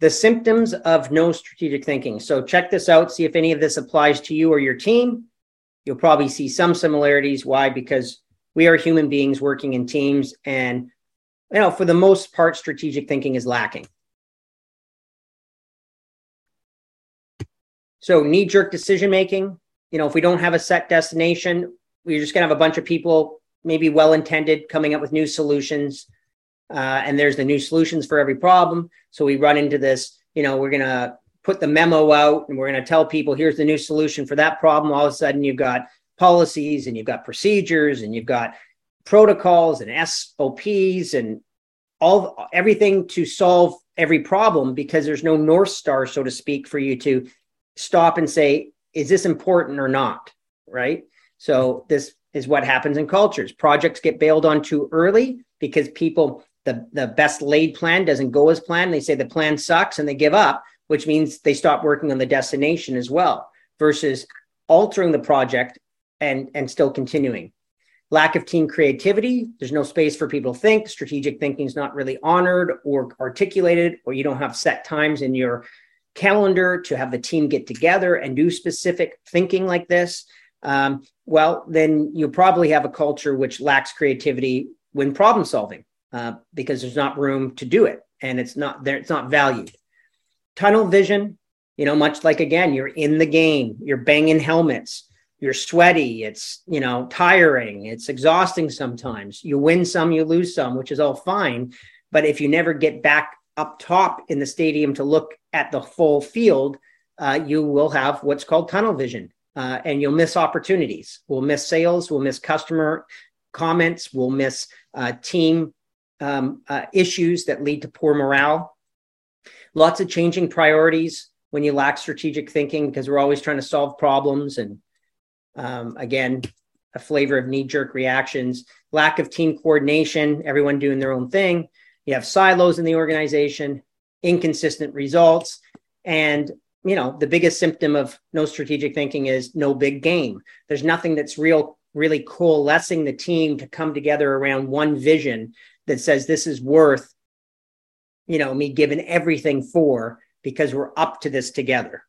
the symptoms of no strategic thinking. So check this out, see if any of this applies to you or your team. You'll probably see some similarities. Why? Because we are human beings working in teams, and you know, for the most part, strategic thinking is lacking. So knee jerk decision making. You know, if we don't have a set destination, we're just going to have a bunch of people, maybe well intended, coming up with new solutions. Uh, and there's the new solutions for every problem. So we run into this, you know, we're going to put the memo out and we're going to tell people here's the new solution for that problem. All of a sudden, you've got policies and you've got procedures and you've got protocols and SOPs and all everything to solve every problem because there's no north star so to speak for you to stop and say is this important or not right so this is what happens in cultures projects get bailed on too early because people the, the best laid plan doesn't go as planned. They say the plan sucks and they give up which means they stop working on the destination as well versus altering the project and and still continuing. Lack of team creativity. There's no space for people to think. Strategic thinking is not really honored or articulated or you don't have set times in your calendar to have the team get together and do specific thinking like this. Um, well then you probably have a culture which lacks creativity when problem solving uh, because there's not room to do it and it's not there it's not valued. Tunnel vision you know much like again you're in the game you're banging helmets you're sweaty it's you know tiring it's exhausting sometimes. You win some you lose some which is all fine but if you never get back up top in the stadium to look at the full field uh, you will have what's called tunnel vision uh, and you'll miss opportunities. We'll miss sales we'll miss customer comments we'll miss uh, team um, uh, issues that lead to poor morale lots of changing priorities when you lack strategic thinking because we're always trying to solve problems and um, again, a flavor of knee jerk reactions, lack of team coordination, everyone doing their own thing. You have silos in the organization, inconsistent results. And, you know, the biggest symptom of no strategic thinking is no big game. There's nothing that's real, really coalescing the team to come together around one vision that says this is worth, you know, me giving everything for because we're up to this together.